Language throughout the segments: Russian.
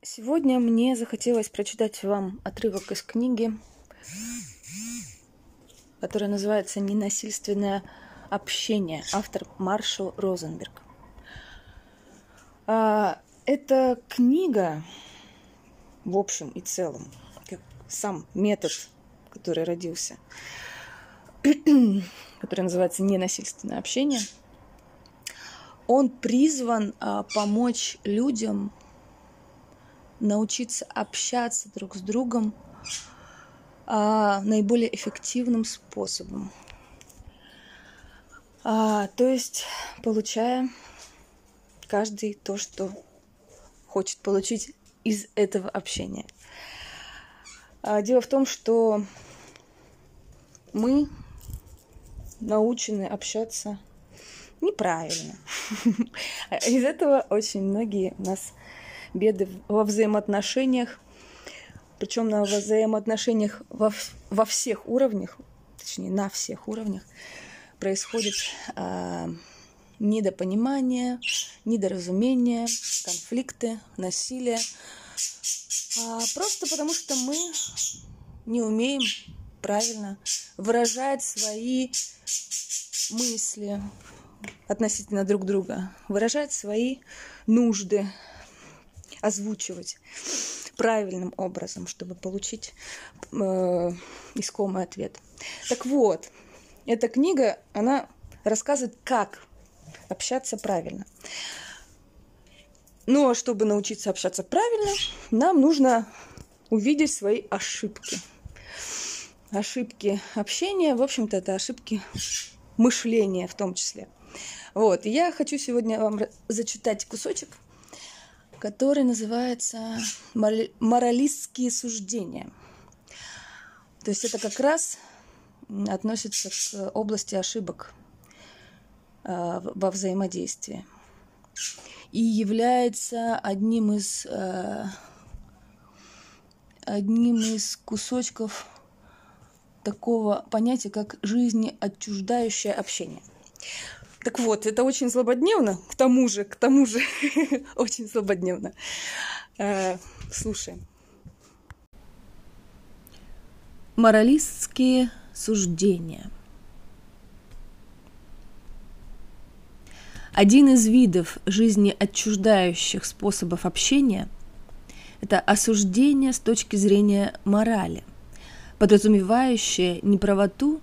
Сегодня мне захотелось прочитать вам отрывок из книги, которая называется «Ненасильственное общение». Автор Маршал Розенберг. А, эта книга, в общем и целом, как сам метод, который родился, который называется «Ненасильственное общение», он призван а, помочь людям научиться общаться друг с другом а, наиболее эффективным способом. А, то есть, получая каждый то, что хочет получить из этого общения. А, дело в том, что мы научены общаться неправильно. Из этого очень многие нас беды во взаимоотношениях, причем на взаимоотношениях во, во всех уровнях, точнее на всех уровнях, происходит э, недопонимание, недоразумение, конфликты, насилие. А, просто потому что мы не умеем правильно выражать свои мысли относительно друг друга, выражать свои нужды, озвучивать правильным образом, чтобы получить э, искомый ответ. Так вот, эта книга, она рассказывает, как общаться правильно. Но чтобы научиться общаться правильно, нам нужно увидеть свои ошибки. Ошибки общения, в общем-то, это ошибки мышления в том числе. Вот, и я хочу сегодня вам зачитать кусочек – который называется «Моралистские суждения». То есть это как раз относится к области ошибок а, во взаимодействии и является одним из а, одним из кусочков такого понятия, как жизнеотчуждающее общение. Так вот, это очень злободневно, к тому же, к тому же, очень злободневно. Э, слушаем. Моралистские суждения. Один из видов жизни отчуждающих способов общения – это осуждение с точки зрения морали, подразумевающее неправоту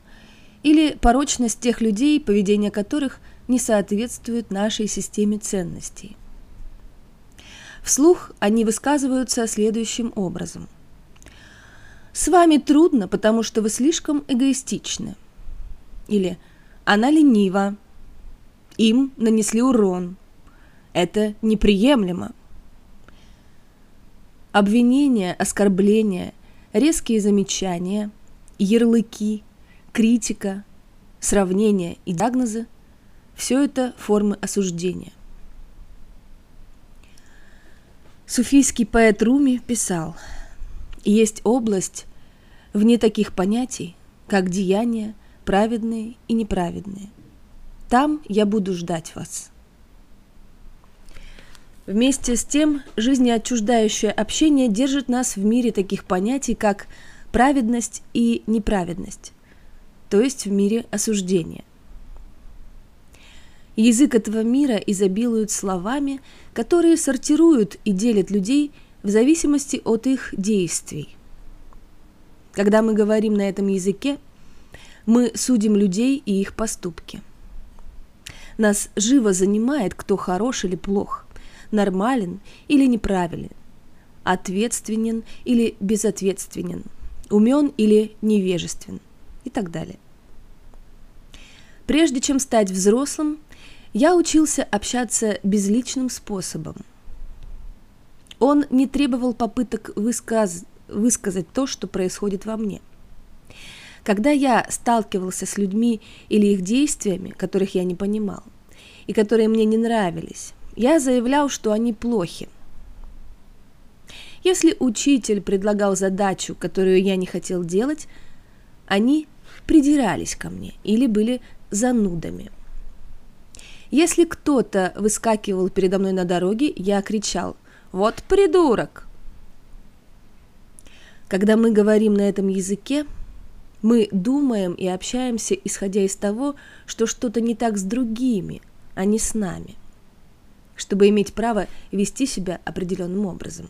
или порочность тех людей, поведение которых – не соответствуют нашей системе ценностей. Вслух они высказываются следующим образом. «С вами трудно, потому что вы слишком эгоистичны». Или «Она ленива», «Им нанесли урон», «Это неприемлемо». Обвинения, оскорбления, резкие замечания, ярлыки, критика, сравнения и диагнозы все это формы осуждения. Суфийский поэт Руми писал, «Есть область вне таких понятий, как деяния, праведные и неправедные. Там я буду ждать вас». Вместе с тем, жизнеотчуждающее общение держит нас в мире таких понятий, как праведность и неправедность, то есть в мире осуждения – Язык этого мира изобилует словами, которые сортируют и делят людей в зависимости от их действий. Когда мы говорим на этом языке, мы судим людей и их поступки. Нас живо занимает, кто хорош или плох, нормален или неправилен, ответственен или безответственен, умен или невежествен и так далее. Прежде чем стать взрослым, я учился общаться безличным способом. Он не требовал попыток высказ... высказать то, что происходит во мне. Когда я сталкивался с людьми или их действиями, которых я не понимал, и которые мне не нравились, я заявлял, что они плохи. Если учитель предлагал задачу, которую я не хотел делать, они придирались ко мне или были занудами – если кто-то выскакивал передо мной на дороге, я кричал «Вот придурок!» Когда мы говорим на этом языке, мы думаем и общаемся, исходя из того, что что-то не так с другими, а не с нами, чтобы иметь право вести себя определенным образом.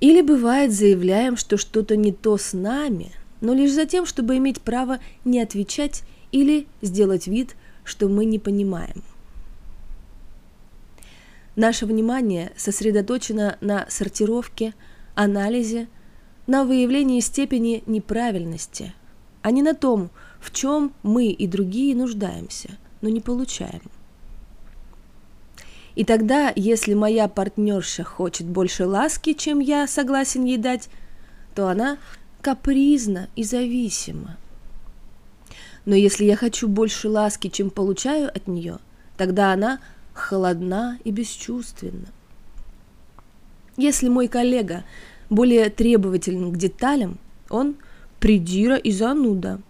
Или бывает заявляем, что что-то не то с нами, но лишь за тем, чтобы иметь право не отвечать или сделать вид, что мы не понимаем. Наше внимание сосредоточено на сортировке, анализе, на выявлении степени неправильности, а не на том, в чем мы и другие нуждаемся, но не получаем. И тогда, если моя партнерша хочет больше ласки, чем я согласен ей дать, то она капризна и зависима. Но если я хочу больше ласки, чем получаю от нее, тогда она холодна и бесчувственна. Если мой коллега более требователен к деталям, он придира и зануда.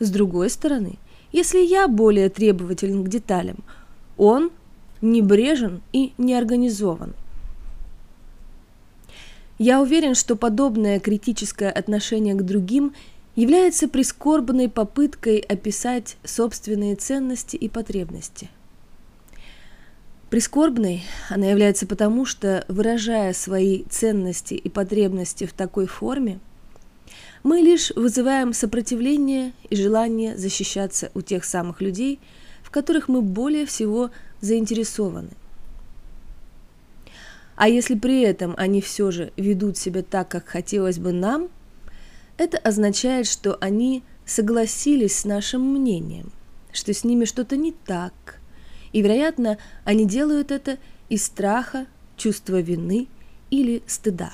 С другой стороны, если я более требователен к деталям, он небрежен и неорганизован. Я уверен, что подобное критическое отношение к другим является прискорбной попыткой описать собственные ценности и потребности – Прискорбной она является потому, что, выражая свои ценности и потребности в такой форме, мы лишь вызываем сопротивление и желание защищаться у тех самых людей, в которых мы более всего заинтересованы. А если при этом они все же ведут себя так, как хотелось бы нам, это означает, что они согласились с нашим мнением, что с ними что-то не так – и, вероятно, они делают это из страха, чувства вины или стыда.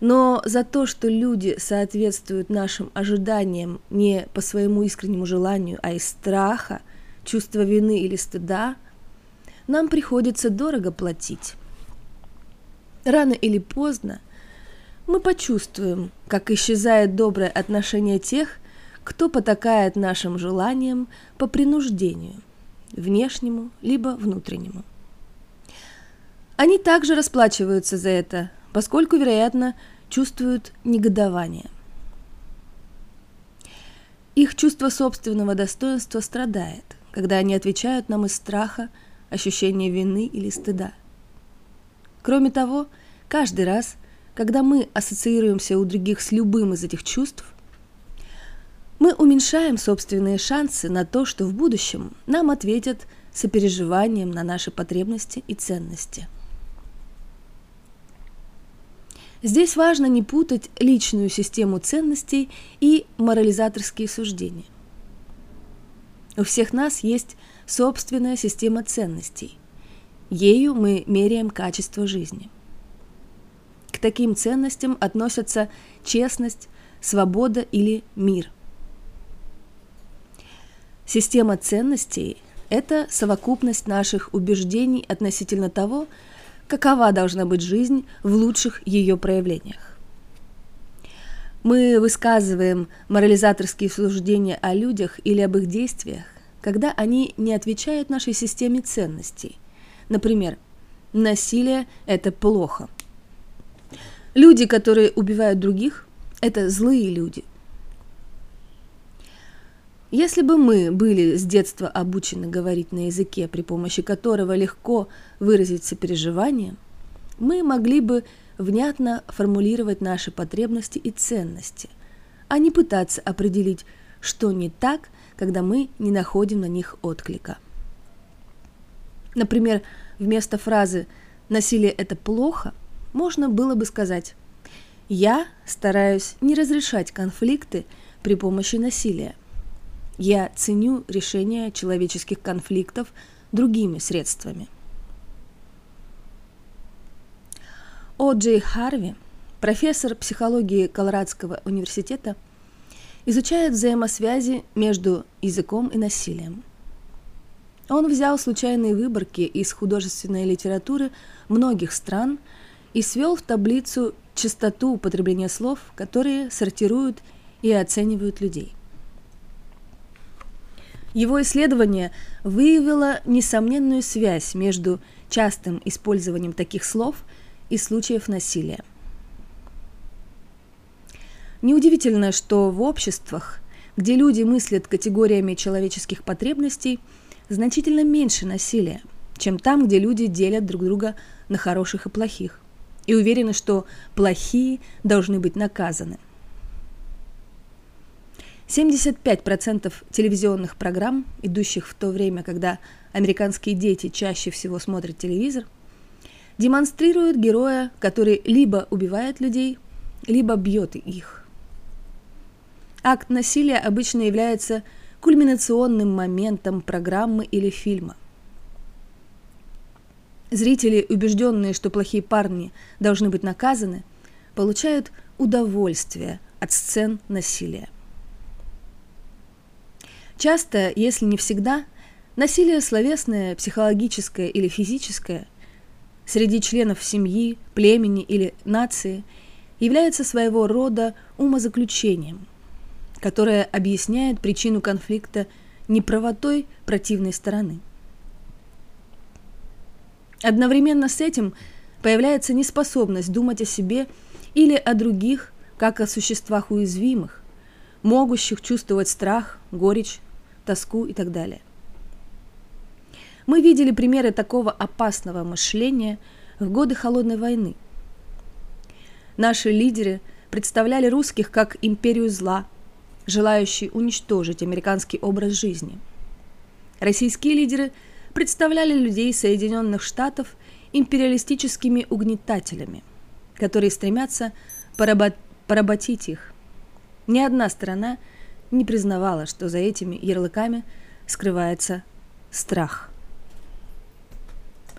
Но за то, что люди соответствуют нашим ожиданиям не по своему искреннему желанию, а из страха, чувства вины или стыда, нам приходится дорого платить. Рано или поздно мы почувствуем, как исчезает доброе отношение тех, кто потакает нашим желаниям по принуждению, внешнему либо внутреннему. Они также расплачиваются за это, поскольку, вероятно, чувствуют негодование. Их чувство собственного достоинства страдает, когда они отвечают нам из страха, ощущения вины или стыда. Кроме того, каждый раз, когда мы ассоциируемся у других с любым из этих чувств, мы уменьшаем собственные шансы на то, что в будущем нам ответят сопереживанием на наши потребности и ценности. Здесь важно не путать личную систему ценностей и морализаторские суждения. У всех нас есть собственная система ценностей. Ею мы меряем качество жизни. К таким ценностям относятся честность, свобода или мир. Система ценностей – это совокупность наших убеждений относительно того, какова должна быть жизнь в лучших ее проявлениях. Мы высказываем морализаторские суждения о людях или об их действиях, когда они не отвечают нашей системе ценностей. Например, насилие – это плохо. Люди, которые убивают других – это злые люди – если бы мы были с детства обучены говорить на языке, при помощи которого легко выразить сопереживание, мы могли бы внятно формулировать наши потребности и ценности, а не пытаться определить, что не так, когда мы не находим на них отклика. Например, вместо фразы «насилие – это плохо» можно было бы сказать «я стараюсь не разрешать конфликты при помощи насилия – я ценю решение человеческих конфликтов другими средствами. О. Джей Харви, профессор психологии Колорадского университета, изучает взаимосвязи между языком и насилием. Он взял случайные выборки из художественной литературы многих стран и свел в таблицу частоту употребления слов, которые сортируют и оценивают людей. Его исследование выявило несомненную связь между частым использованием таких слов и случаев насилия. Неудивительно, что в обществах, где люди мыслят категориями человеческих потребностей, значительно меньше насилия, чем там, где люди делят друг друга на хороших и плохих, и уверены, что плохие должны быть наказаны. 75% телевизионных программ, идущих в то время, когда американские дети чаще всего смотрят телевизор, демонстрируют героя, который либо убивает людей, либо бьет их. Акт насилия обычно является кульминационным моментом программы или фильма. Зрители, убежденные, что плохие парни должны быть наказаны, получают удовольствие от сцен насилия. Часто, если не всегда, насилие словесное, психологическое или физическое среди членов семьи, племени или нации является своего рода умозаключением, которое объясняет причину конфликта неправотой противной стороны. Одновременно с этим появляется неспособность думать о себе или о других, как о существах уязвимых, могущих чувствовать страх, горечь, тоску и так далее. Мы видели примеры такого опасного мышления в годы Холодной войны. Наши лидеры представляли русских как империю зла, желающие уничтожить американский образ жизни. Российские лидеры представляли людей Соединенных Штатов империалистическими угнетателями, которые стремятся поработить их. Ни одна сторона – не признавала, что за этими ярлыками скрывается страх.